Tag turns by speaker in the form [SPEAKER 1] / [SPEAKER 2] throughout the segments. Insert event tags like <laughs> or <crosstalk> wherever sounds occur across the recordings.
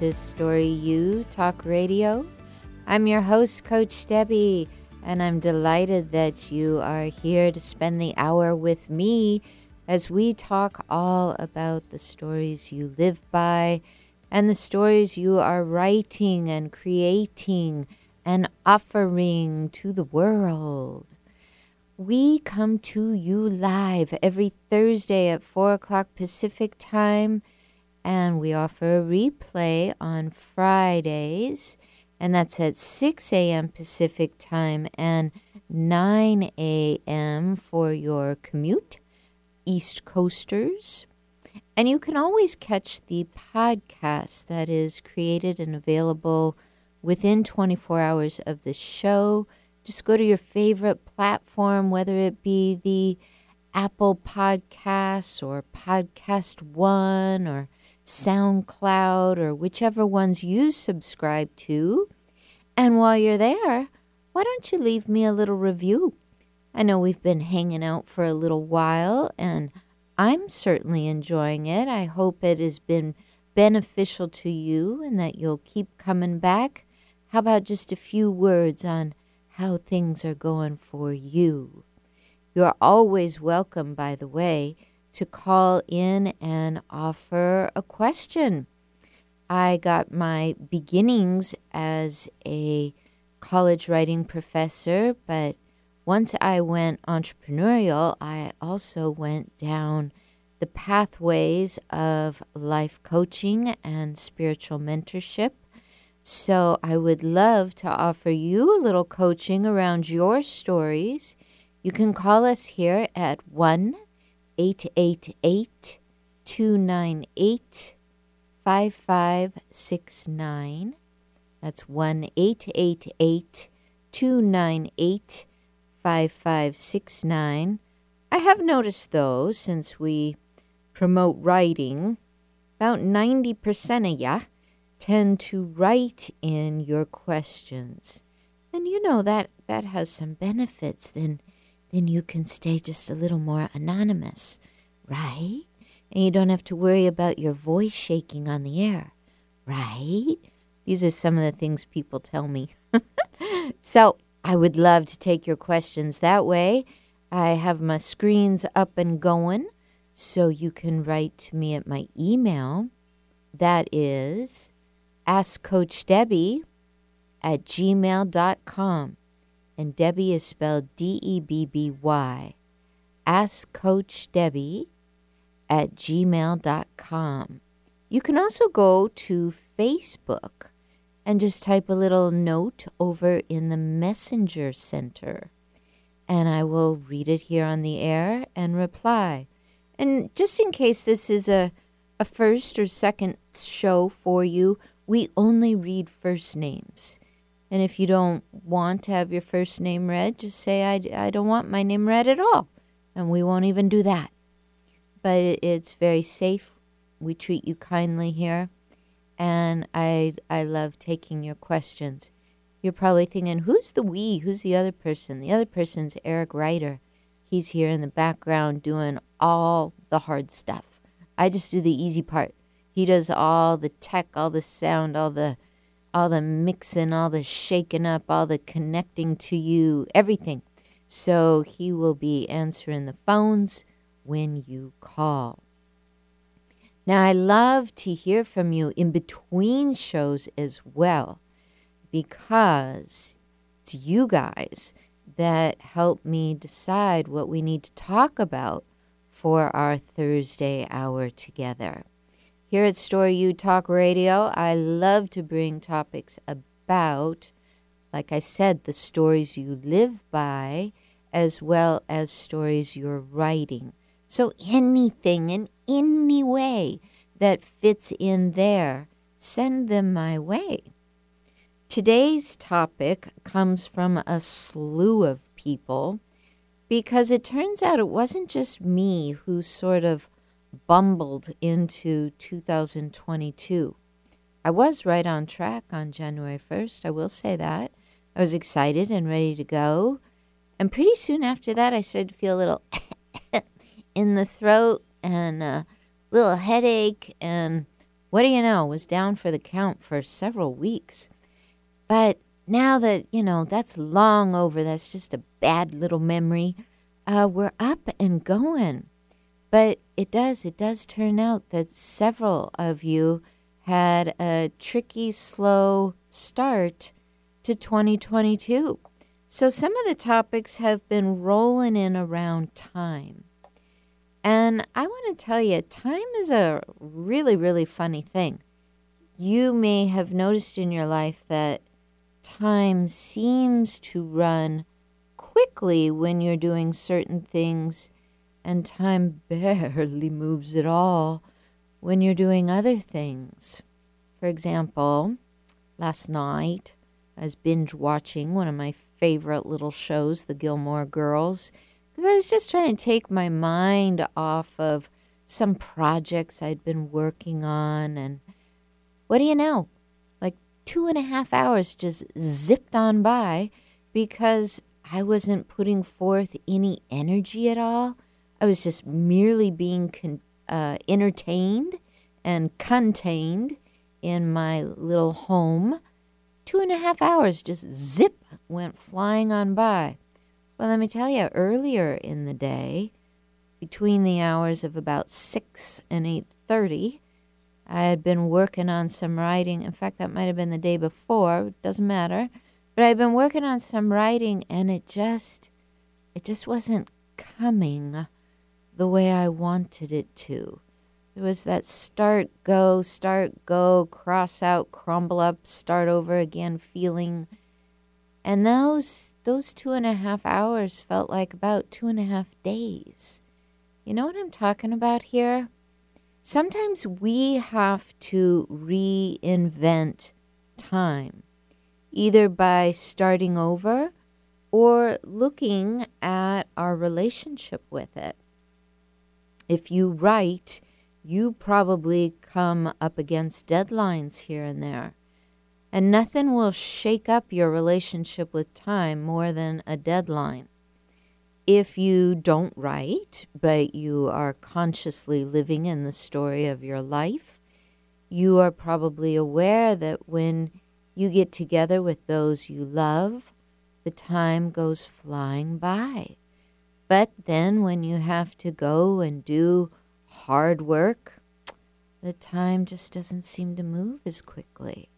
[SPEAKER 1] to Story U Talk Radio. I'm your host, Coach Debby, and I'm delighted that you are here to spend the hour with me as we talk all about the stories you live by and the stories you are writing and creating and offering to the world. We come to you live every Thursday at 4 o'clock Pacific time, and we offer a replay on Fridays, and that's at 6 a.m. Pacific time and 9 a.m. for your commute, East Coasters. And you can always catch the podcast that is created and available within 24 hours of the show. Just go to your favorite platform, whether it be the Apple Podcasts or Podcast One or SoundCloud or whichever ones you subscribe to. And while you're there, why don't you leave me a little review? I know we've been hanging out for a little while and I'm certainly enjoying it. I hope it has been beneficial to you and that you'll keep coming back. How about just a few words on how things are going for you? You're always welcome, by the way, to call in and offer a question. I got my beginnings as a college writing professor, but once I went entrepreneurial, I also went down the pathways of life coaching and spiritual mentorship. So I would love to offer you a little coaching around your stories. You can call us here at 1 888 298 5569. That's 1 888 298 5569. I have noticed, though, since we promote writing, about 90% of ya tend to write in your questions. And you know that that has some benefits. Then then you can stay just a little more anonymous, right? And you don't have to worry about your voice shaking on the air, right? These are some of the things people tell me. <laughs> so I would love to take your questions that way. I have my screens up and going, so you can write to me at my email. That is askcoachdebby at gmail.com. And Debby is spelled D E B B Y. Ask Coach Debby at gmail.com. You can also go to Facebook and just type a little note over in the Messenger Center. And I will read it here on the air and reply. And just in case this is a, a first or second show for you, we only read first names. And if you don't want to have your first name read, just say, I, I don't want my name read at all. And we won't even do that. But it's very safe. We treat you kindly here and I I love taking your questions. You're probably thinking, who's the we? Who's the other person? The other person's Eric Ryder. He's here in the background doing all the hard stuff. I just do the easy part. He does all the tech, all the sound, all the all the mixing, all the shaking up, all the connecting to you, everything. So he will be answering the phones when you call. Now, I love to hear from you in between shows as well because it's you guys that help me decide what we need to talk about for our Thursday hour together. Here at Story U Talk Radio, I love to bring topics about, like I said, the stories you live by, as well as stories you're writing. So anything in any way that fits in there, send them my way. Today's topic comes from a slew of people because it turns out it wasn't just me who sort of bumbled into 2022. I was right on track on January 1st, I will say that. I was excited and ready to go. And pretty soon after that, I started to feel a little <coughs> in the throat and a little headache and what do you know, was down for the count for several weeks. But now that, you know, that's long over, that's just a bad little memory, uh, we're up and going. But it does, it does turn out that several of you had a tricky, slow start to 2022. So some of the topics have been rolling in around time. And I want to tell you, time is a really, really funny thing. You may have noticed in your life that time seems to run quickly when you're doing certain things, and time <laughs> barely moves at all when you're doing other things. For example, last night I was binge watching one of my favorite little shows, The Gilmore Girls because I was just trying to take my mind off of some projects I'd been working on. And what do you know? Like two and a half hours just zipped on by because I wasn't putting forth any energy at all. I was just merely being con- uh, entertained and contained in my little home. Two and a half hours just zip went flying on by. Well, let me tell you, earlier in the day, between the hours of about 6 and 8.30, I had been working on some writing. In fact, that might have been the day before. It doesn't matter. But I'd been working on some writing, and it just, it just wasn't coming the way I wanted it to. There was that start, go, start, go, cross out, crumble up, start over again feeling and those those two and a half hours felt like about two and a half days. You know what I'm talking about here? Sometimes we have to reinvent time, either by starting over or looking at our relationship with it. If you write, you probably come up against deadlines here and there. And nothing will shake up your relationship with time more than a deadline. If you don't write, but you are consciously living in the story of your life, you are probably aware that when you get together with those you love, the time goes flying by. But then when you have to go and do hard work, the time just doesn't seem to move as quickly.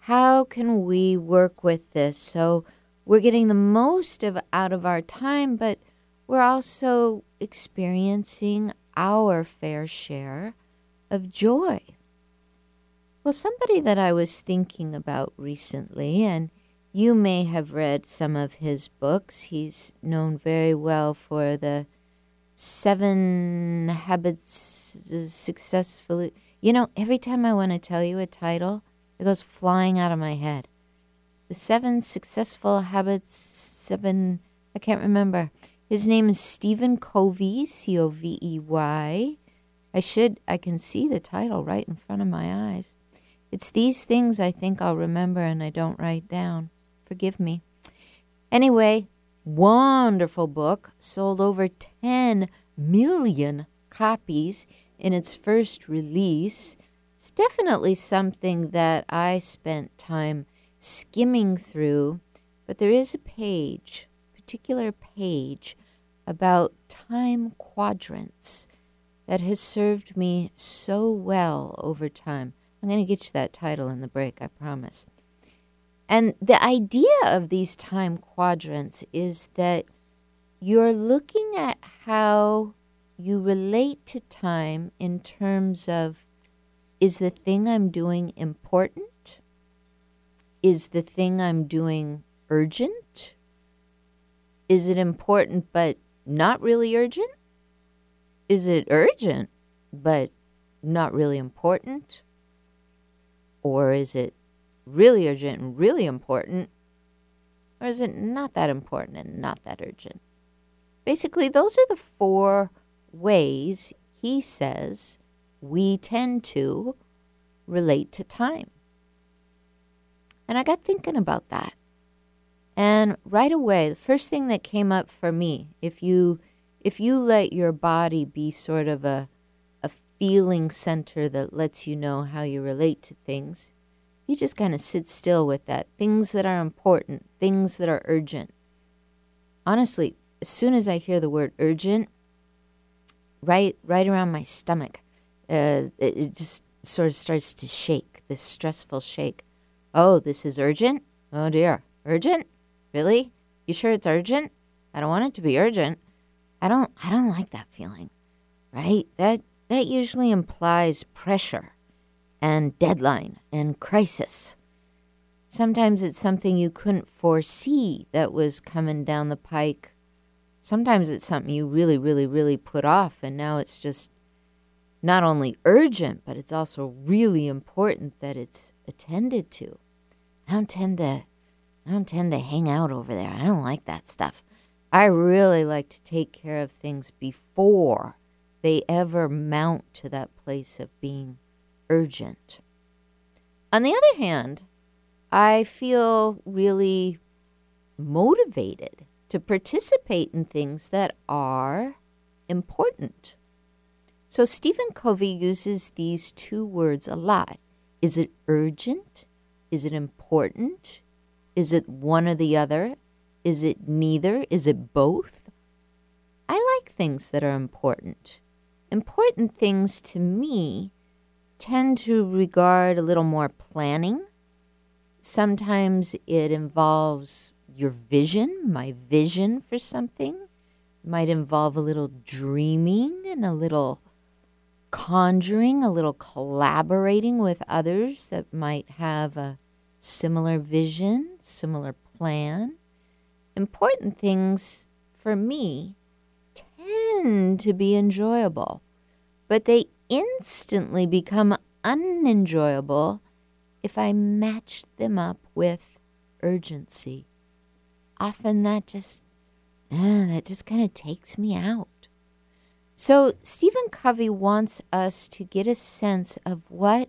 [SPEAKER 1] How can we work with this? So we're getting the most of out of our time but we're also experiencing our fair share of joy. Well somebody that i was thinking about recently and you may have read some of his books he's known very well for the seven habits successfully you know every time i want to tell you a title it goes flying out of my head. The seven successful habits, seven, I can't remember. His name is Stephen Covey, C O V E Y. I should, I can see the title right in front of my eyes. It's these things I think I'll remember and I don't write down. Forgive me. Anyway, wonderful book, sold over 10 million copies in its first release. It's definitely something that I spent time skimming through, but there is a page, particular page, about time quadrants that has served me so well over time. I'm going to get you that title in the break, I promise. And the idea of these time quadrants is that you're looking at how you relate to time in terms of is the thing I'm doing important? Is the thing I'm doing urgent? Is it important but not really urgent? Is it urgent but not really important? Or is it really urgent and really important? Or is it not that important and not that urgent? Basically, those are the four ways he says we tend to relate to time. And I got thinking about that. And right away, the first thing that came up for me, if you if you let your body be sort of a a feeling center that lets you know how you relate to things. You just kind of sit still with that. Things that are important, things that are urgent. Honestly, as soon as I hear the word urgent, right right around my stomach, uh, it, it just sort of starts to shake, this stressful shake. Oh, this is urgent? Oh dear. Urgent? Really? You sure it's urgent? I don't want it to be urgent. I don't I don't like that feeling. Right? That that usually implies pressure and deadline and crisis. Sometimes it's something you couldn't foresee that was coming down the pike. Sometimes it's something you really, really, really put off, and now it's just not only urgent, but it's also really important that it's attended to. I don't tend to I don't tend to hang out over there. I don't like that stuff. I really like to take care of things before they ever mount to that place of being urgent. On the other hand, I feel really motivated to participate in things that are important. So Stephen Covey uses these two words a lot. Is it urgent? Is it important? Is it one or the other? Is it neither? Is it both? I like things that are important. Important things to me tend to regard a little more planning. Sometimes it involves your vision, my vision for something. might involve a little dreaming and a little conjuring, a little collaborating with others that might have a similar vision, similar plan. Important things for me tend to be enjoyable, but they instantly become unenjoyable if I match them up with urgency. Often that just uh, that just kind of takes me out. So Stephen Covey wants us to get a sense of what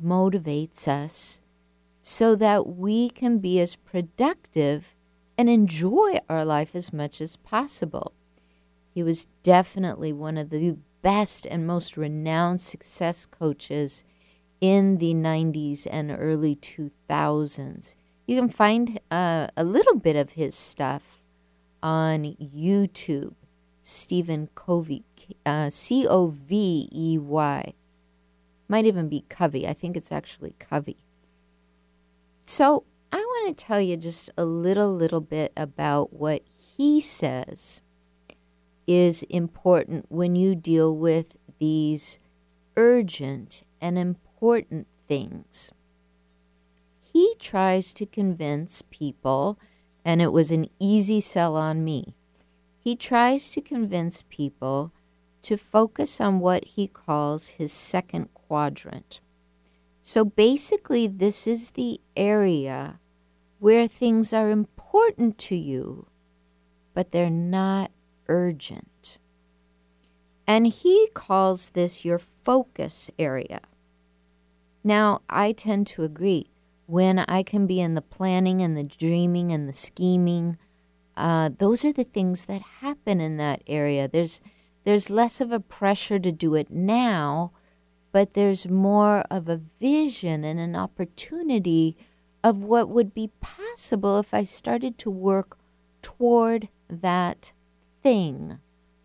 [SPEAKER 1] motivates us so that we can be as productive and enjoy our life as much as possible. He was definitely one of the best and most renowned success coaches in the 90s and early 2000s. You can find uh, a little bit of his stuff on YouTube. Stephen Covey, uh, C O V E Y. Might even be Covey. I think it's actually Covey. So I want to tell you just a little, little bit about what he says is important when you deal with these urgent and important things. He tries to convince people, and it was an easy sell on me. He tries to convince people to focus on what he calls his second quadrant. So basically, this is the area where things are important to you, but they're not urgent. And he calls this your focus area. Now, I tend to agree. When I can be in the planning and the dreaming and the scheming, uh, those are the things that happen in that area. There's there's less of a pressure to do it now, but there's more of a vision and an opportunity of what would be possible if I started to work toward that thing.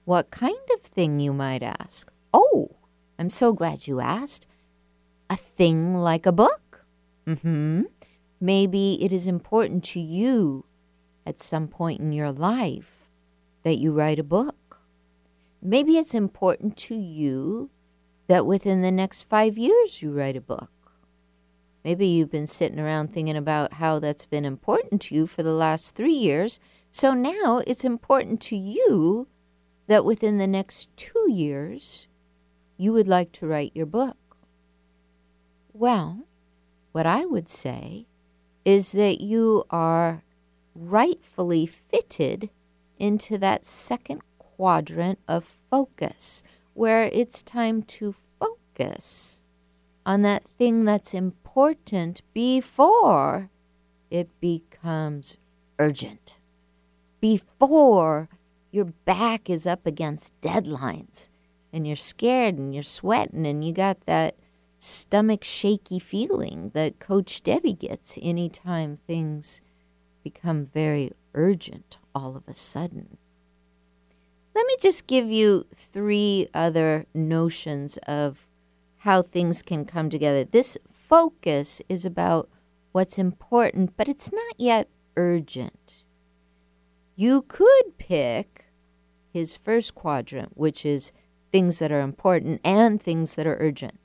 [SPEAKER 1] What kind of thing, you might ask? Oh, I'm so glad you asked. A thing like a book? Mm hmm. Maybe it is important to you at some point in your life that you write a book. Maybe it's important to you that within the next five years you write a book. Maybe you've been sitting around thinking about how that's been important to you for the last three years, so now it's important to you that within the next two years, you would like to write your book. Well, what I would say is that you are rightfully fitted into that second quadrant of focus, where it's time to focus on that thing that's important before it becomes urgent before your back is up against deadlines and you're scared and you're sweating and you got that stomach shaky feeling that Coach Debby gets anytime things become very urgent all of a sudden. Let me just give you three other notions of how things can come together. This focus is about what's important, but it's not yet urgent. You could pick his first quadrant, which is things that are important and things that are urgent.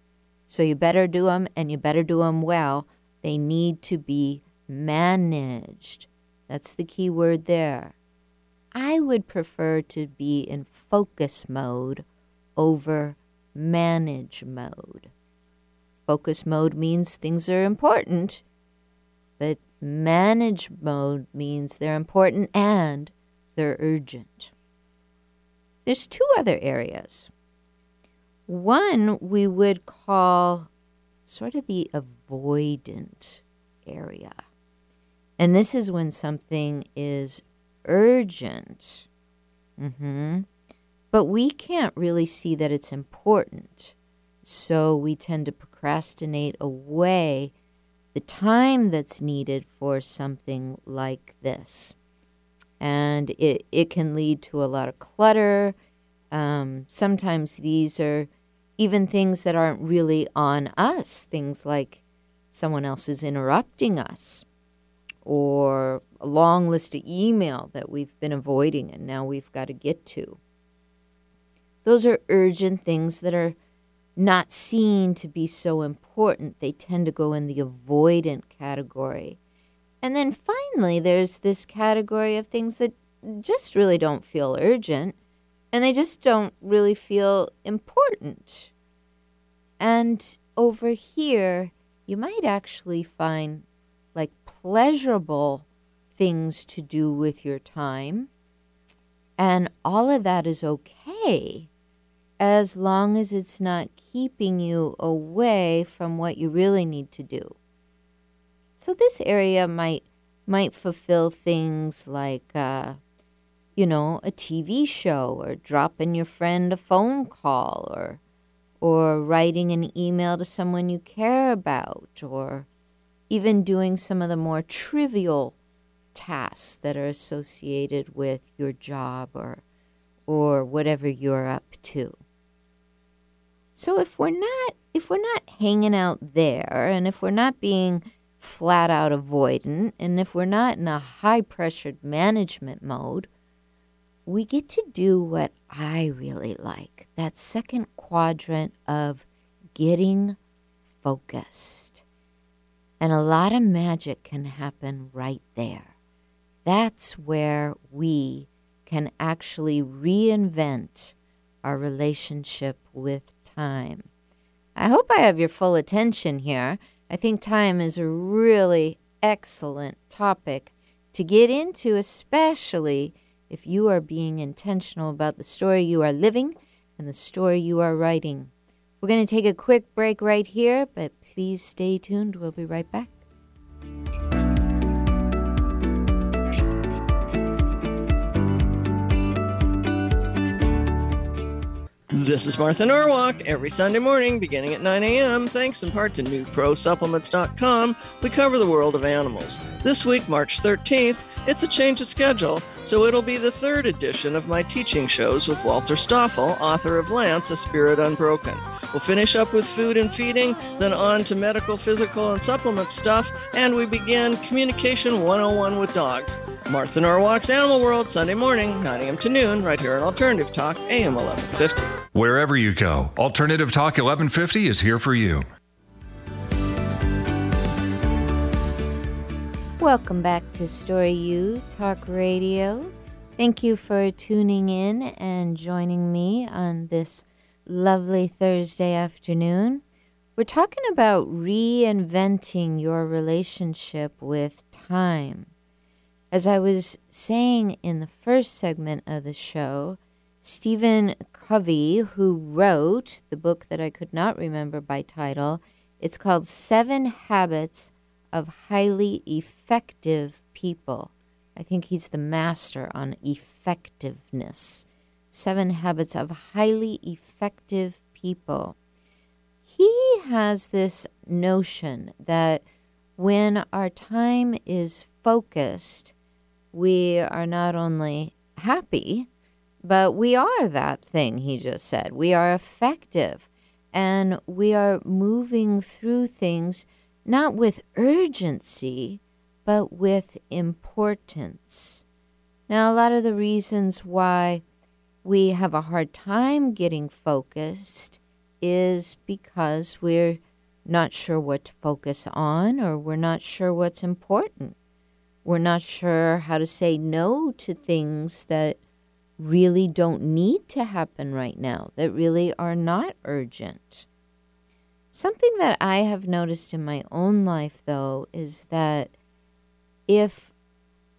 [SPEAKER 1] So you better do them and you better do them well. They need to be managed. That's the key word there. I would prefer to be in focus mode over manage mode. Focus mode means things are important, but manage mode means they're important and they're urgent. There's two other areas. One we would call sort of the avoidant area. And this is when something is urgent. Mm-hmm. But we can't really see that it's important. So we tend to procrastinate away the time that's needed for something like this. And it, it can lead to a lot of clutter. Um, sometimes these are even things that aren't really on us, things like someone else is interrupting us or a long list of email that we've been avoiding and now we've got to get to. Those are urgent things that are not seen to be so important. They tend to go in the avoidant category. And then finally, there's this category of things that just really don't feel urgent and they just don't really feel important. And over here, you might actually find like pleasurable things to do with your time. And all of that is okay as long as it's not keeping you away from what you really need to do. So this area might might fulfill things like uh, you know a TV show or dropping your friend a phone call or or writing an email to someone you care about or even doing some of the more trivial tasks that are associated with your job or or whatever you're up to. So if we're not if we're not hanging out there and if we're not being flat out avoidant and if we're not in a high pressured management mode, we get to do what I really like. That second quadrant of getting focused. And a lot of magic can happen right there. That's where we can actually reinvent our relationship with time. I hope I have your full attention here. I think time is a really excellent topic to get into, especially if you are being intentional about the story you are living and the story you are writing. We're going to take a quick break right here, but please stay tuned. We'll be right back.
[SPEAKER 2] This is Martha Norwalk every Sunday morning beginning at 9 a.m. Thanks in part to NewProSupplements.com, we cover the world of animals. This week, March 13th, it's a change of schedule, so it'll be the third edition of my teaching shows with Walter Stoffel, author of Lance, A Spirit Unbroken. We'll finish up with food and feeding, then on to medical, physical, and supplement stuff, and we begin Communication 101 with dogs. Martha Norwalk's Animal World, Sunday morning, 9 a.m. to noon, right here on Alternative Talk, AM 1150.
[SPEAKER 3] Wherever you go, Alternative Talk 1150 is here for you.
[SPEAKER 1] Welcome back to Story U Talk Radio. Thank you for tuning in and joining me on this lovely Thursday afternoon. We're talking about reinventing your relationship with time. As I was saying in the first segment of the show, Stephen Covey, who wrote the book that I could not remember by title, it's called Seven Habits of Highly Effective People. I think he's the master on effectiveness. Seven Habits of Highly Effective People. He has this notion that when our time is focused, we are not only happy, but we are that thing he just said. We are effective and we are moving through things not with urgency, but with importance. Now, a lot of the reasons why we have a hard time getting focused is because we're not sure what to focus on or we're not sure what's important. We're not sure how to say no to things that really don't need to happen right now, that really are not urgent. Something that I have noticed in my own life, though, is that if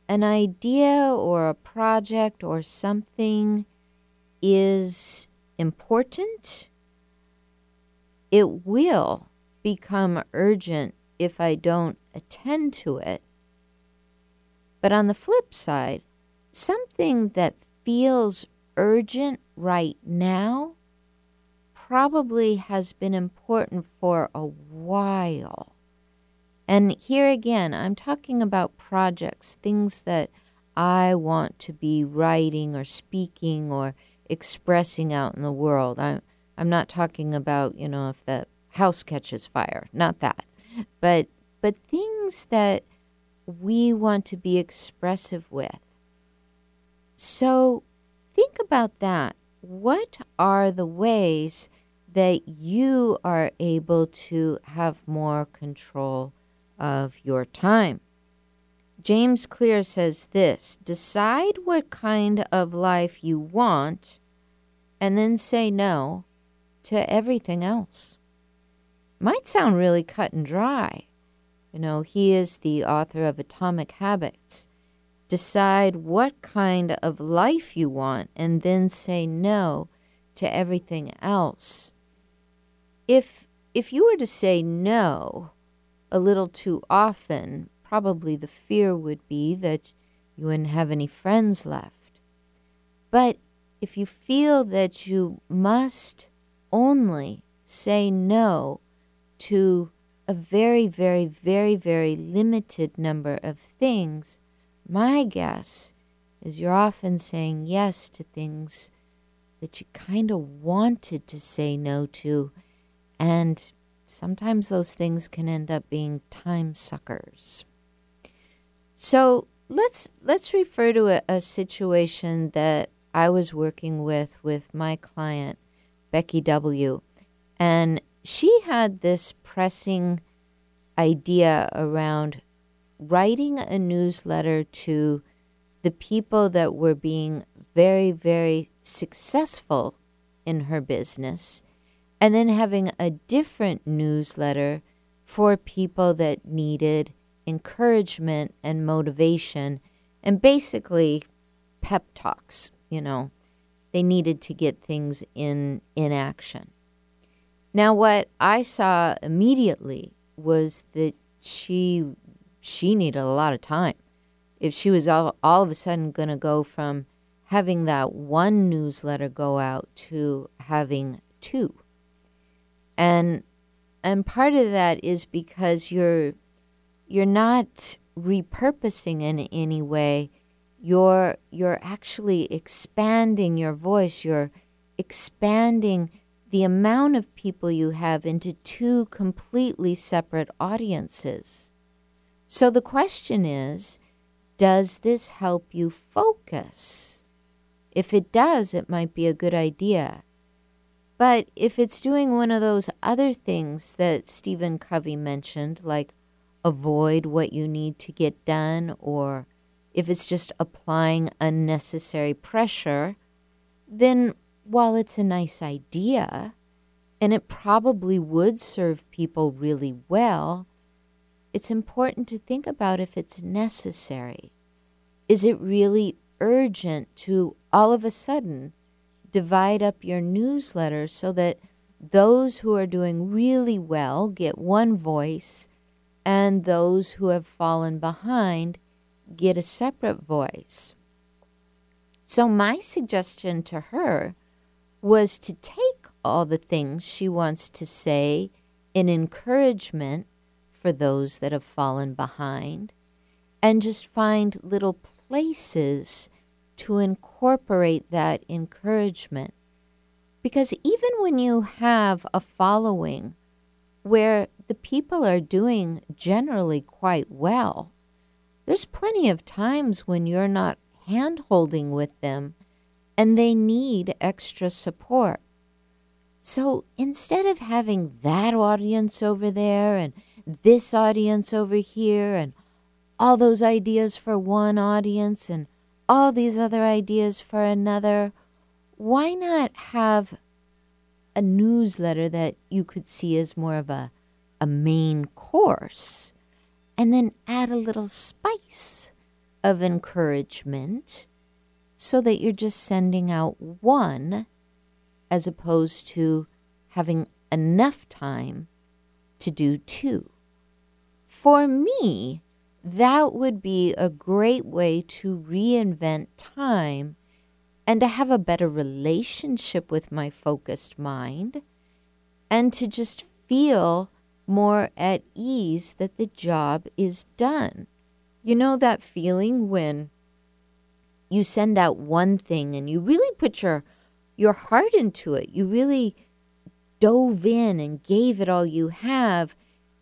[SPEAKER 1] an idea or a project or something is important, it will become urgent if I don't attend to it. But on the flip side, something that feels urgent right now probably has been important for a while. And here again, I'm talking about projects, things that I want to be writing or speaking or expressing out in the world. I'm I'm not talking about, you know, if the house catches fire, not that. But but things that we want to be expressive with. So think about that. What are the ways that you are able to have more control of your time? James Clear says this decide what kind of life you want and then say no to everything else. Might sound really cut and dry, you know, he is the author of Atomic Habits. Decide what kind of life you want and then say no to everything else. If if you were to say no a little too often, probably the fear would be that you wouldn't have any friends left. But if you feel that you must only say no to a very, very, very, very limited number of things, my guess is you're often saying yes to things that you kind of wanted to say no to. And sometimes those things can end up being time suckers. So let's let's refer to a, a situation that I was working with with my client Becky W. And she had this pressing idea around writing a newsletter to the people that were being very, very successful in her business, and then having a different newsletter for people that needed encouragement and motivation and basically pep talks, you know. They needed to get things in in action. Now, what I saw immediately was that she she needed a lot of time. If she was all, all of a sudden going to go from having that one newsletter go out to having two. And and part of that is because you're you're not repurposing in any way. You're you're actually expanding your voice. You're expanding the amount of people you have into two completely separate audiences. So the question is does this help you focus? If it does, it might be a good idea. But if it's doing one of those other things that Stephen Covey mentioned, like avoid what you need to get done, or if it's just applying unnecessary pressure, then while it's a nice idea, and it probably would serve people really well, it's important to think about if it's necessary. Is it really urgent to all of a sudden divide up your newsletter so that those who are doing really well get one voice and those who have fallen behind get a separate voice? So, my suggestion to her was to take all the things she wants to say in encouragement for those that have fallen behind and just find little places to incorporate that encouragement. Because even when you have a following where the people are doing generally quite well, there's plenty of times when you're not hand holding with them and they need extra support. So instead of having that audience over there and this audience over here and all those ideas for one audience and all these other ideas for another, why not have a newsletter that you could see as more of a, a main course and then add a little spice of encouragement so that you're just sending out one as opposed to having enough time to do two. For me, that would be a great way to reinvent time and to have a better relationship with my focused mind and to just feel more at ease that the job is done. You know that feeling when you send out one thing and you really put your your heart into it. You really dove in and gave it all you have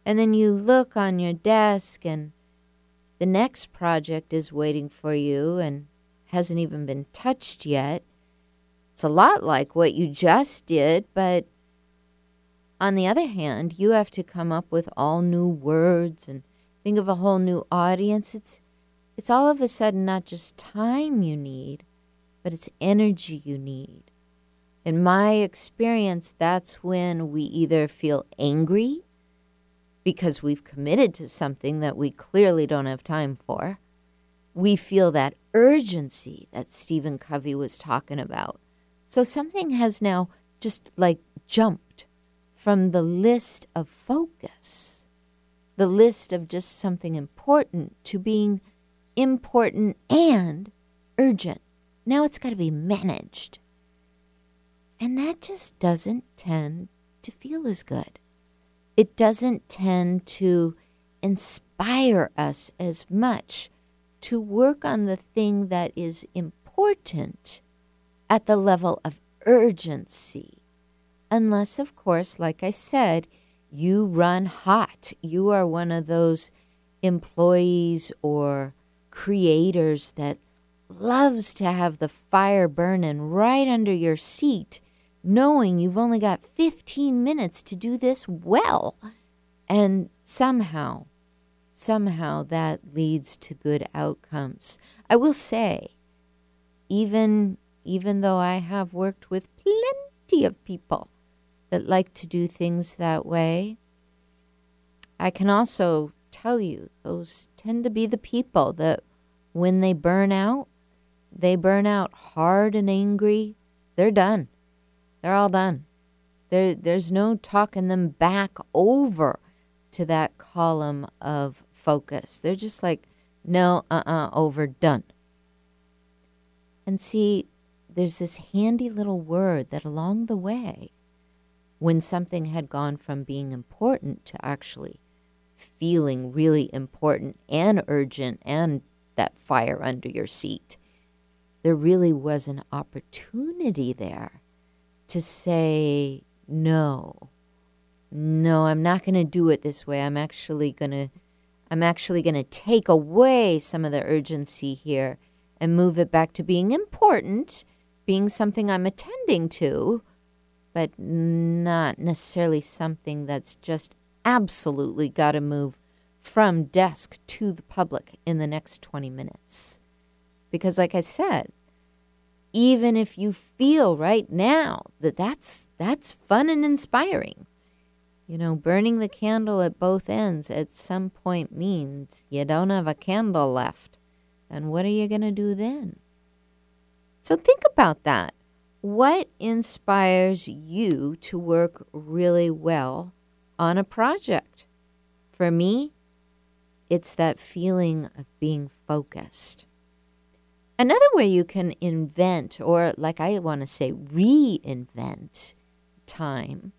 [SPEAKER 1] and then you look on your desk and the next project is waiting for you and hasn't even been touched yet. It's a lot like what you just did, but on the other hand, you have to come up with all new words and think of a whole new audience. It's it's all of a sudden not just time you need, but it's energy you need. In my experience, that's when we either feel angry because we've committed to something that we clearly don't have time for. We feel that urgency that Stephen Covey was talking about. So something has now just like jumped from the list of focus, the list of just something important, to being important and urgent. Now it's got to be managed. And that just doesn't tend to feel as good it doesn't tend to inspire us as much to work on the thing that is important at the level of urgency. Unless, of course, like I said, you run hot. You are one of those employees or creators that loves to have the fire burning right under your seat knowing you've only got 15 minutes to do this well. And somehow, somehow that leads to good outcomes. I will say, even even though I have worked with plenty of people that like to do things that way, I can also tell you those tend to be the people that when they burn out, they burn out hard and angry, they're done. They're all done. There, there's no talking them back over to that column of focus. They're just like, no, uh uh-uh, uh, over, done. And see, there's this handy little word that along the way, when something had gone from being important to actually feeling really important and urgent and that fire under your seat, there really was an opportunity there to say, no, no, I'm not going to do it this way. I'm actually going to. I'm actually going to take away some of the urgency here and move it back to being important, being something I'm attending to, but not necessarily something that's just absolutely got to move from desk to the public in the next 20 minutes. Because, like I said, even if you feel right now that that's that's fun and inspiring. You know burning the candle at both ends at some point means you don't have a candle left. And what are you going to do then? So think about that. What inspires you to work really well on a project? For me it's that feeling of being focused Another way you can invent, or like I want to say, reinvent time,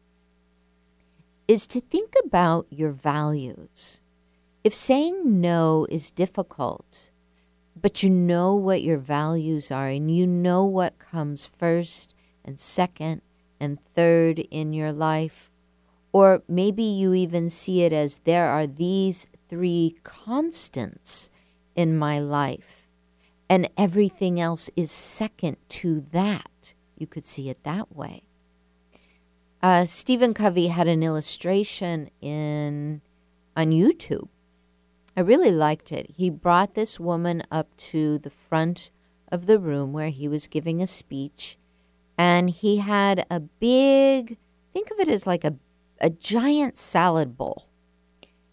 [SPEAKER 1] is to think about your values. If saying no is difficult, but you know what your values are and you know what comes first and second and third in your life, or maybe you even see it as there are these three constants in my life, and everything else is second to that. You could see it that way. Uh, Stephen Covey had an illustration in on YouTube. I really liked it. He brought this woman up to the front of the room where he was giving a speech, and he had a big, think of it as like a, a giant salad bowl.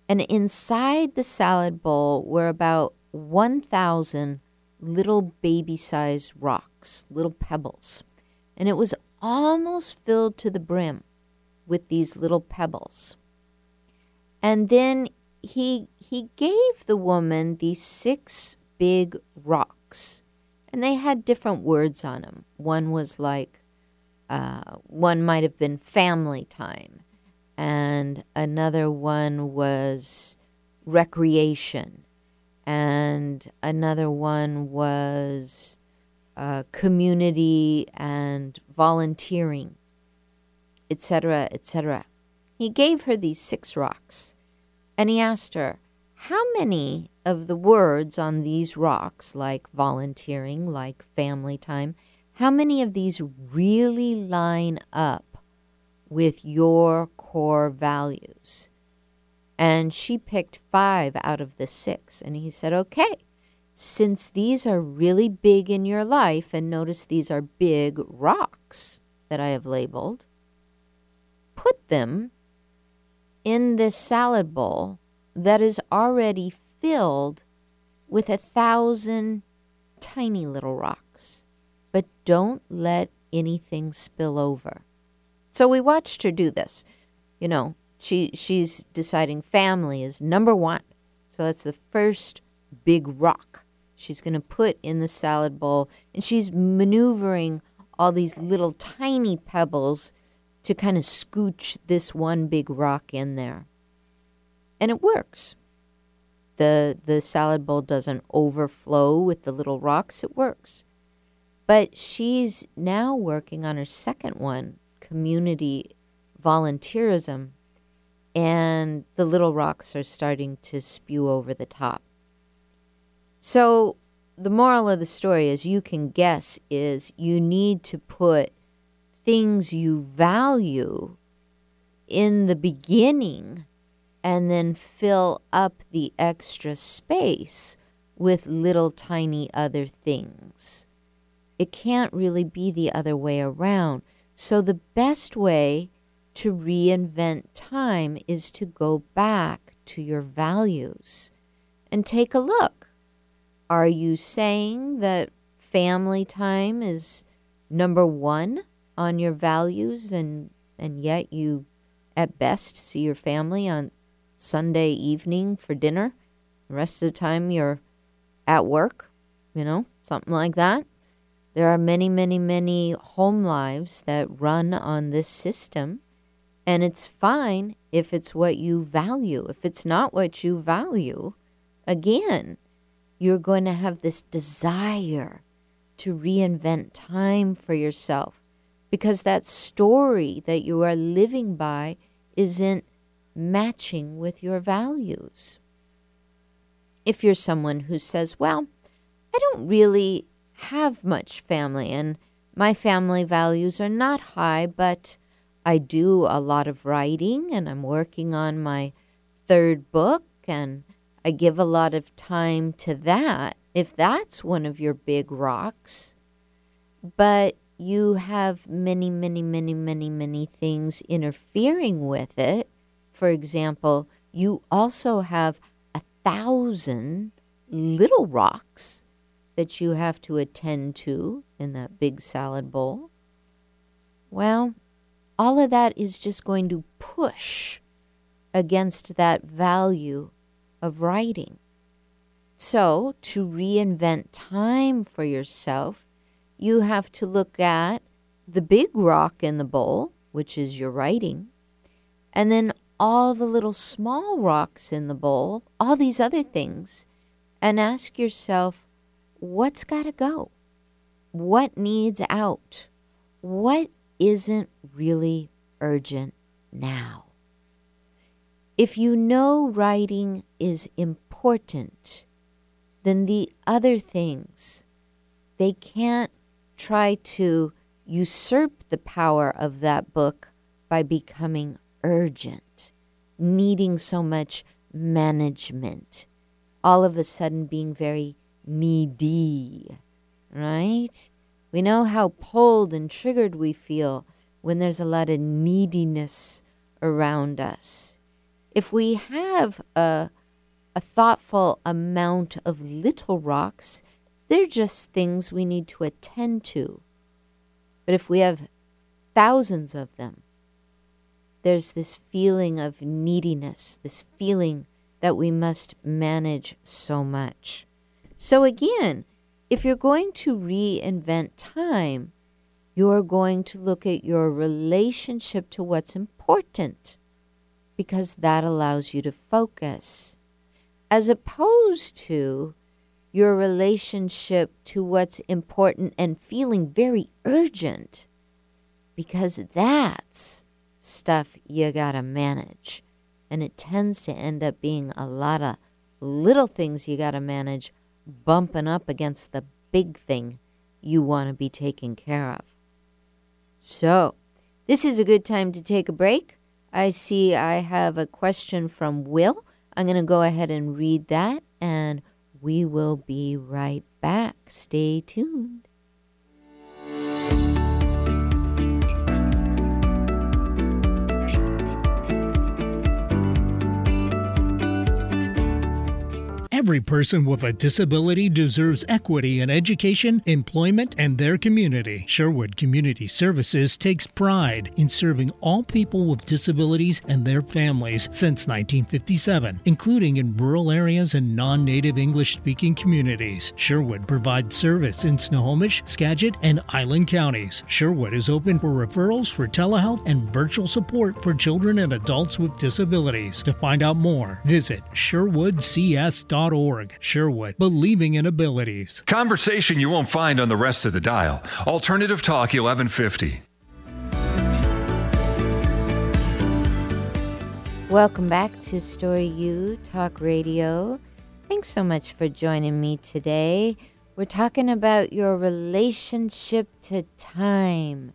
[SPEAKER 1] And inside the salad bowl were about 1,000 little baby sized rocks, little pebbles. And it was almost filled to the brim with these little pebbles. And then he he gave the woman these six big rocks, and they had different words on them. One was like, uh, one might have been family time, and another one was recreation, and another one was uh, community and volunteering, etc., etc. He gave her these six rocks and he asked her, How many of the words on these rocks, like volunteering, like family time, how many of these really line up with your core values? And she picked five out of the six. And he said, Okay, since these are really big in your life, and notice these are big rocks that I have labeled, put them in this salad bowl that is already filled with a thousand tiny little rocks. But don't let anything spill over. So we watched her do this. You know, she she's deciding family is number 1. So that's the first big rock she's going to put in the salad bowl and she's maneuvering all these little tiny pebbles to kind of scooch this one big rock in there. And it works. The, the salad bowl doesn't overflow with the little rocks, it works. But she's now working on her second one, community volunteerism, and the little rocks are starting to spew over the top. So, the moral of the story, as you can guess, is you need to put things you value in the beginning and then fill up the extra space with little tiny other things. It can't really be the other way around. So, the best way to reinvent time is to go back to your values and take a look. Are you saying that family time is number one on your values and and yet you at best see your family on Sunday evening for dinner. The rest of the time you're at work, you know, something like that. There are many, many, many home lives that run on this system, and it's fine if it's what you value. If it's not what you value, again, you're going to have this desire to reinvent time for yourself because that story that you are living by isn't matching with your values. If you're someone who says, Well, I don't really have much family and my family values are not high, but I do a lot of writing and I'm working on my third book and I give a lot of time to that. If that's one of your big rocks, but you have many, many, many, many, many things interfering with it. For example, you also have a thousand little rocks that you have to attend to in that big salad bowl. Well, all of that is just going to push against that value of writing. So, to reinvent time for yourself, you have to look at the big rock in the bowl, which is your writing, and then all the little small rocks in the bowl, all these other things, and ask yourself, what's got to go? What needs out? What isn't really urgent now? If you know writing is important, then the other things, they can't try to usurp the power of that book by becoming urgent, needing so much management, all of a sudden being very needy, right? We know how pulled and triggered we feel when there's a lot of neediness around us. If we have a, a thoughtful amount of little rocks, they're just things we need to attend to. But if we have thousands of them, there's this feeling of neediness, this feeling that we must manage so much. So, again, if you're going to reinvent time, you're going to look at your relationship to what's important because that allows you to focus, as opposed to your relationship to what's important and feeling very urgent because that's stuff you gotta manage. And it tends to end up being a lot of little things you gotta manage bumping up against the big thing you want to be taking care of. So, this is a good time to take a break. I see I have a question from Will. I'm going to go ahead and read that, and we will be right back. Stay tuned.
[SPEAKER 4] Every person with a disability deserves equity in education, employment, and their community. Sherwood Community Services takes pride in serving all people with disabilities and their families since 1957, including in rural areas and non native English speaking communities. Sherwood provides service in Snohomish, Skagit, and Island counties. Sherwood is open for referrals for telehealth and virtual support for children and adults with disabilities. To find out more, visit sherwoodcs.org. Sherwood, believing in abilities.
[SPEAKER 3] Conversation you won't find on the rest of the dial. Alternative Talk 1150.
[SPEAKER 1] Welcome back to Story U Talk Radio. Thanks so much for joining me today. We're talking about your relationship to time.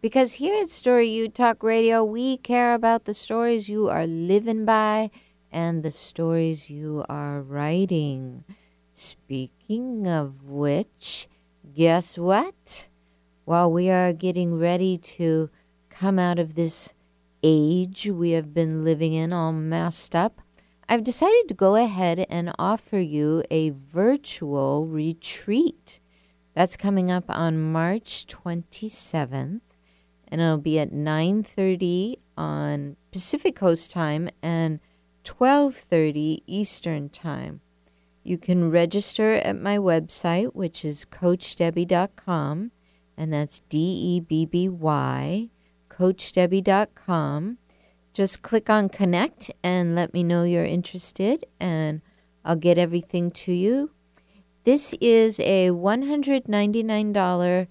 [SPEAKER 1] Because here at Story U Talk Radio, we care about the stories you are living by and the stories you are writing. Speaking of which, guess what? While we are getting ready to come out of this age we have been living in all messed up, I've decided to go ahead and offer you a virtual retreat. That's coming up on March 27th and it'll be at 9:30 on Pacific Coast time and 12:30 Eastern Time. You can register at my website, which is coachdebby.com, and that's D E B B Y, coachdebby.com. Just click on connect and let me know you're interested, and I'll get everything to you. This is a $199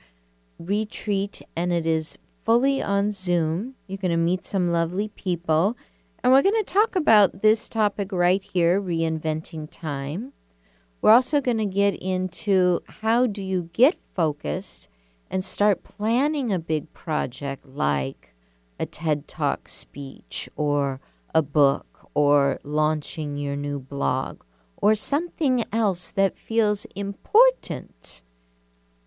[SPEAKER 1] retreat, and it is fully on Zoom. You're going to meet some lovely people. And we're going to talk about this topic right here reinventing time. We're also going to get into how do you get focused and start planning a big project like a TED Talk speech or a book or launching your new blog or something else that feels important.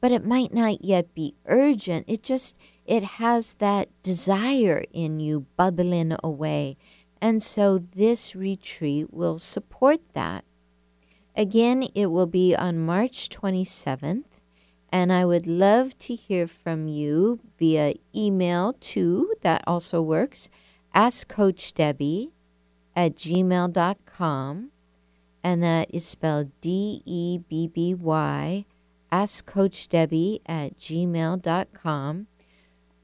[SPEAKER 1] But it might not yet be urgent. It just it has that desire in you bubbling away and so this retreat will support that. Again, it will be on March 27th, and I would love to hear from you via email too, that also works. Ask Coach Debby at gmail.com. and that is spelled D E B B Y. Ask Coach Debby at gmail.com.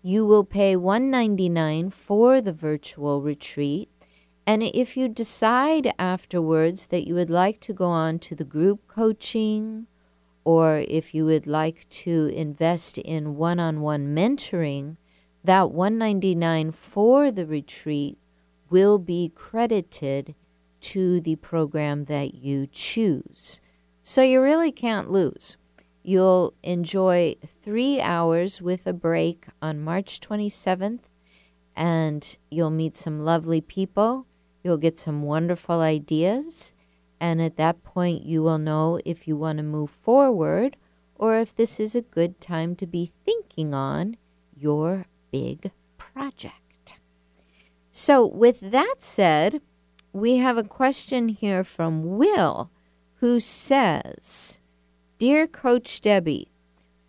[SPEAKER 1] You will pay 199 for the virtual retreat. And if you decide afterwards that you would like to go on to the group coaching, or if you would like to invest in one on one mentoring, that 199 for the retreat will be credited to the program that you choose. So you really can't lose. You'll enjoy three hours with a break on March 27th, and you'll meet some lovely people. You'll get some wonderful ideas, and at that point, you will know if you want to move forward or if this is a good time to be thinking on your big project. So, with that said, we have a question here from Will who says, Dear Coach Debby,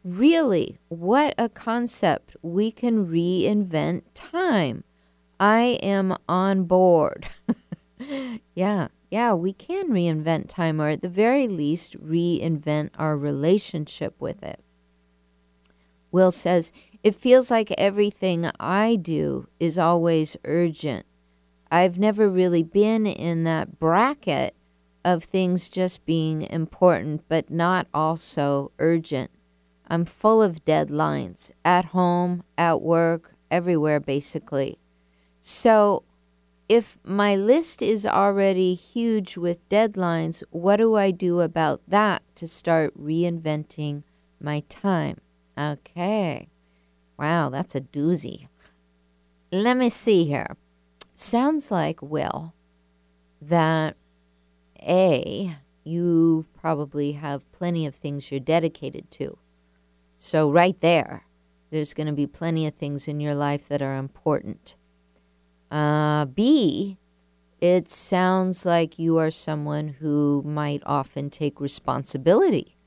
[SPEAKER 1] really, what a concept. We can reinvent time. I am on board. <laughs> yeah, yeah, we can reinvent time, or at the very least, reinvent our relationship with it. Will says, It feels like everything I do is always urgent. I've never really been in that bracket of things just being important but not also urgent. I'm full of deadlines at home, at work, everywhere basically. So, if my list is already huge with deadlines, what do I do about that to start reinventing my time? Okay. Wow, that's a doozy. Let me see here. Sounds like, Will, that A, you probably have plenty of things you're dedicated to. So, right there, there's going to be plenty of things in your life that are important. Uh, B, it sounds like you are someone who might often take responsibility.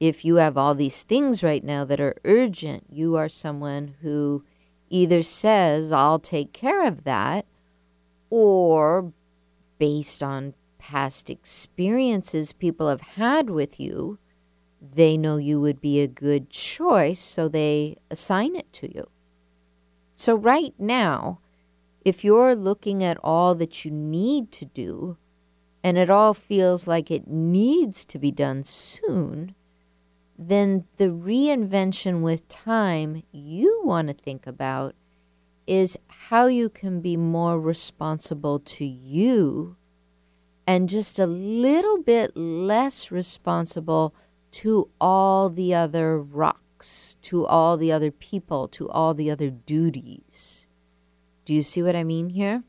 [SPEAKER 1] If you have all these things right now that are urgent, you are someone who either says, I'll take care of that, or based on past experiences people have had with you, they know you would be a good choice, so they assign it to you. So, right now, if you're looking at all that you need to do, and it all feels like it needs to be done soon, then the reinvention with time you want to think about is how you can be more responsible to you and just a little bit less responsible to all the other rocks, to all the other people, to all the other duties. Do you see what I mean here?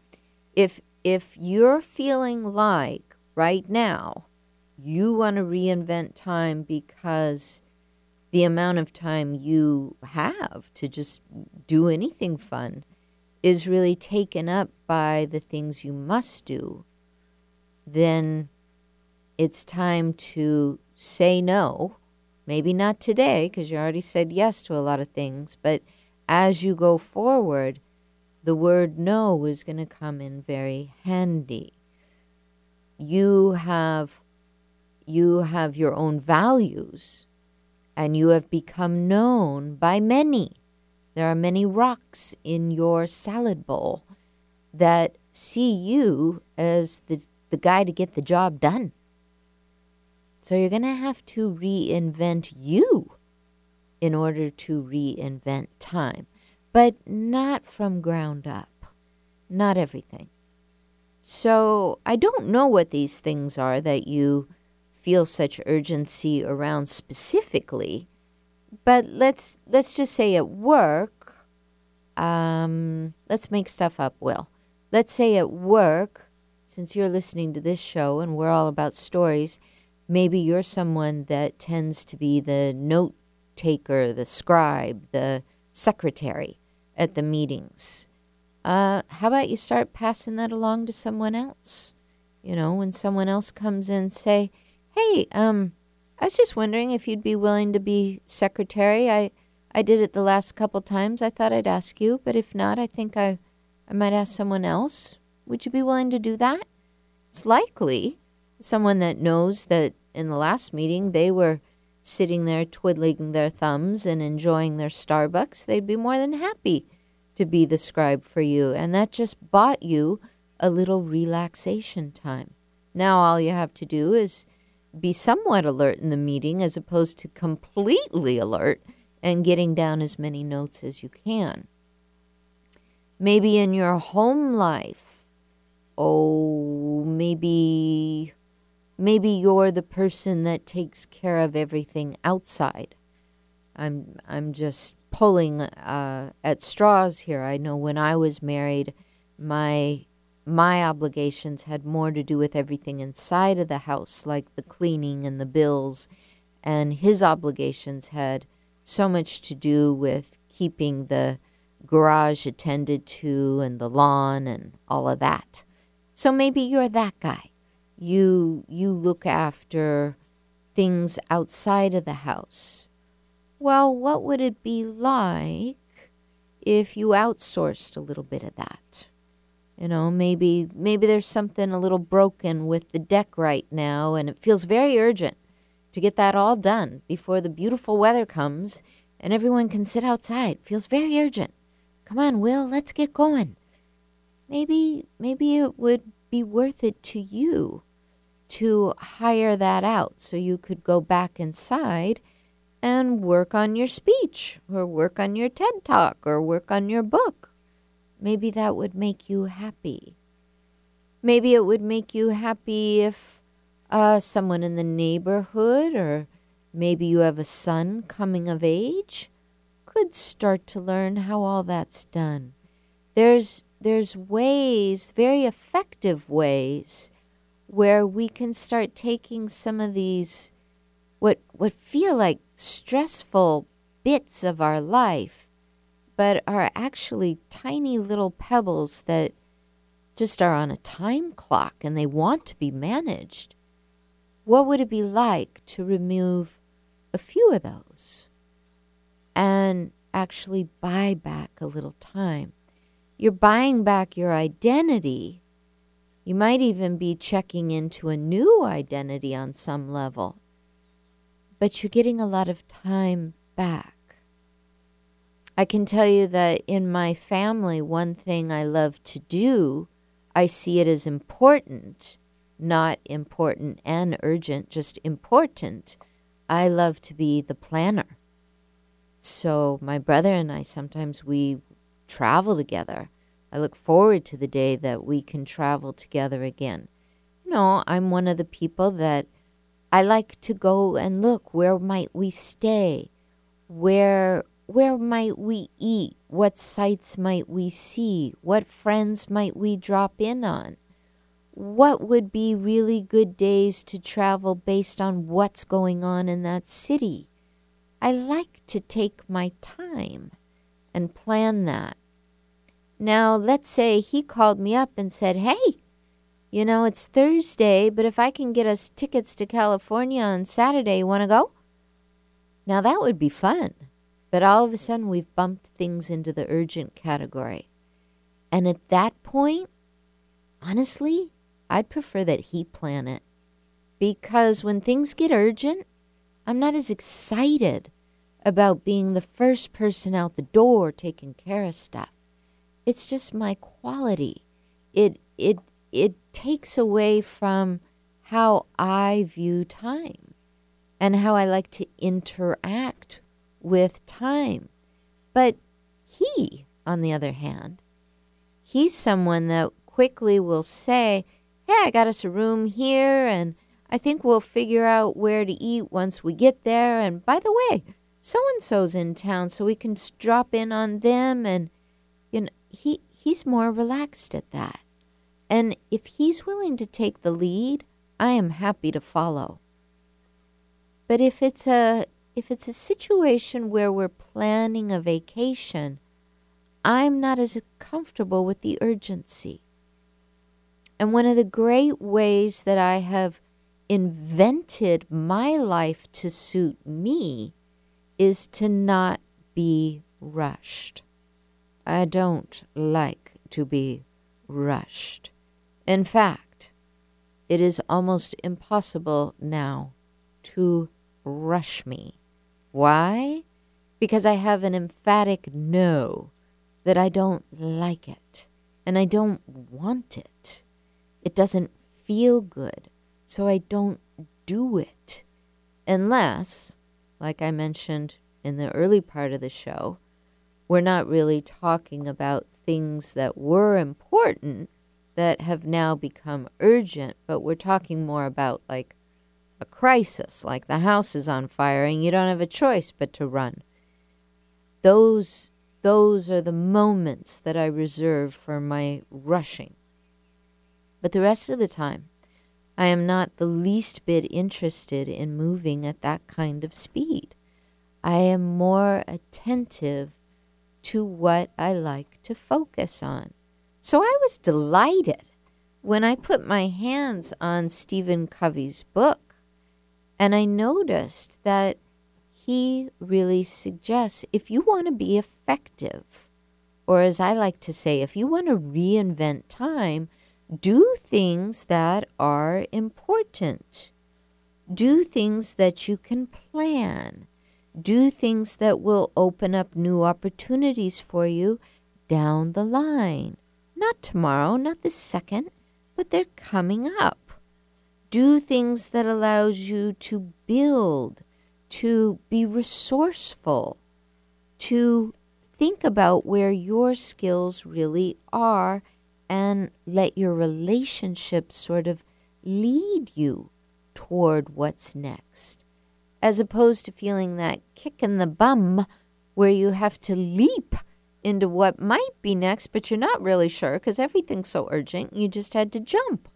[SPEAKER 1] If if you're feeling like right now you want to reinvent time because the amount of time you have to just do anything fun is really taken up by the things you must do, then it's time to say no. Maybe not today, because you already said yes to a lot of things, but as you go forward, the word no is going to come in very handy. You have you have your own values and you have become known by many. There are many rocks in your salad bowl that see you as the, the guy to get the job done. So you're going to have to reinvent you in order to reinvent time, but not from ground up, not everything. So I don't know what these things are that you feel such urgency around specifically, but let's let's just say at work, um, let's make stuff up. Will, let's say at work, since you're listening to this show and we're all about stories, maybe you're someone that tends to be the note taker, the scribe, the secretary at the meetings. Uh, how about you start passing that along to someone else? You know, when someone else comes in, say, Hey, um, I was just wondering if you'd be willing to be secretary. I I did it the last couple times. I thought I'd ask you, but if not, I think I I might ask someone else. Would you be willing to do that? It's likely someone that knows that in the last meeting they were sitting there twiddling their thumbs and enjoying their Starbucks, they'd be more than happy to be the scribe for you. And that just bought you a little relaxation time. Now all you have to do is be somewhat alert in the meeting as opposed to completely alert and getting down as many notes as you can. Maybe in your home life, oh, maybe maybe you're the person that takes care of everything outside. I'm I'm just pulling uh, at straws here. I know when I was married, my my obligations had more to do with everything inside of the house, like the cleaning and the bills, and his obligations had so much to do with keeping the garage attended to and the lawn and all of that. So maybe you're that guy. You you look after things outside of the house. Well, what would it be like if you outsourced a little bit of that? You know, maybe maybe there's something a little broken with the deck right now and it feels very urgent to get that all done before the beautiful weather comes and everyone can sit outside. Feels very urgent. Come on, Will, let's get going. Maybe maybe it would be worth it to you to hire that out so you could go back inside and work on your speech or work on your TED Talk or work on your book Maybe that would make you happy. Maybe it would make you happy if uh, someone in the neighborhood, or maybe you have a son coming of age, could start to learn how all that's done. There's there's ways, very effective ways, where we can start taking some of these what what feel like stressful bits of our life but are actually tiny little pebbles that just are on a time clock and they want to be managed. What would it be like to remove a few of those and actually buy back a little time? You're buying back your identity. You might even be checking into a new identity on some level, but you're getting a lot of time back. I can tell you that in my family, one thing I love to do, I see it as important, not important and urgent, just important. I love to be the planner. So my brother and I sometimes we travel together. I look forward to the day that we can travel together again. You know, I'm one of the people that I like to go and look where might we stay? Where where might we eat? What sights might we see? What friends might we drop in on? What would be really good days to travel based on what's going on in that city? I like to take my time and plan that. Now, let's say he called me up and said, Hey, you know, it's Thursday, but if I can get us tickets to California on Saturday, you want to go? Now, that would be fun. But all of a sudden, we've bumped things into the urgent category. And at that point, honestly, I'd prefer that he plan it. Because when things get urgent, I'm not as excited about being the first person out the door taking care of stuff. It's just my quality. It it it takes away from how I view time and how I like to interact with time. But he, on the other hand, he's someone that quickly will say, Hey, I got us a room here, and I think we'll figure out where to eat once we get there. And by the way, so and so's in town, so we can drop in on them. And, he, he's more relaxed at that. And if he's willing to take the lead, I am happy to follow. But if it's a if it's a situation where we're planning a vacation, I'm not as comfortable with the urgency. And one of the great ways that I have invented my life to suit me is to not be rushed. I don't like to be rushed. In fact, it is almost impossible now to rush me. Why? Because I have an emphatic no that I don't like it and I don't want it. It doesn't feel good, so I don't do it. Unless, like I mentioned in the early part of the show, we're not really talking about things that were important that have now become urgent, but we're talking more about like a crisis, like the house is on fire and you don't have a choice but to run. Those those are the moments that I reserve for my rushing. But the rest of the time, I am not the least bit interested in moving at that kind of speed. I am more attentive to what I like to focus on. So I was delighted when I put my hands on Stephen Covey's book and I noticed that he really suggests if you want to be effective, or as I like to say, if you want to reinvent time, do things that are important. Do things that you can plan. Do things that will open up new opportunities for you down the line. Not tomorrow, not this second, but they're coming up. Do things that allows you to build, to be resourceful, to think about where your skills really are and let your relationship sort of lead you toward what's next, as opposed to feeling that kick in the bum where you have to leap into what might be next, but you're not really sure because everything's so urgent, you just had to jump.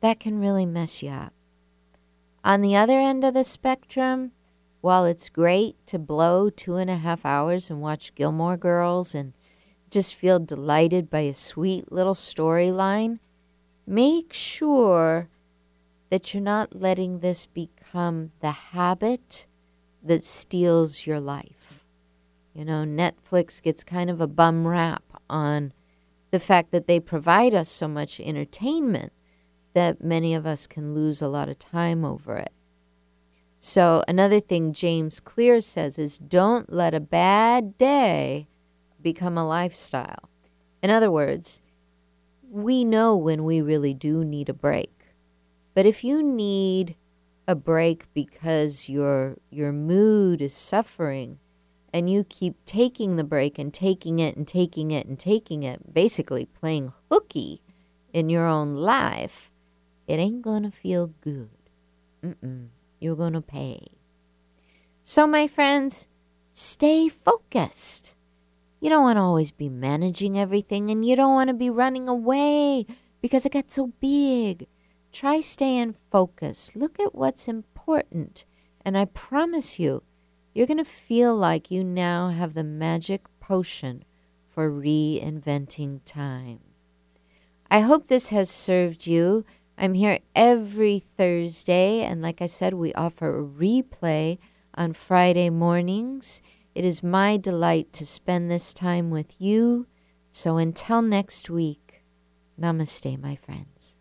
[SPEAKER 1] That can really mess you up. On the other end of the spectrum, while it's great to blow two and a half hours and watch Gilmore Girls and just feel delighted by a sweet little storyline, make sure that you're not letting this become the habit that steals your life. You know, Netflix gets kind of a bum rap on the fact that they provide us so much entertainment that many of us can lose a lot of time over it. So, another thing James Clear says is don't let a bad day become a lifestyle. In other words, we know when we really do need a break. But if you need a break because your your mood is suffering and you keep taking the break and taking it and taking it and taking it, basically playing hooky in your own life, it ain't going to feel good. Mm-mm. You're going to pay. So, my friends, stay focused. You don't want to always be managing everything and you don't want to be running away because it gets so big. Try staying focused. Look at what's important. And I promise you, you're going to feel like you now have the magic potion for reinventing time. I hope this has served you. I'm here every Thursday, and like I said, we offer a replay on Friday mornings. It is my delight to spend this time with you. So until next week, namaste, my friends.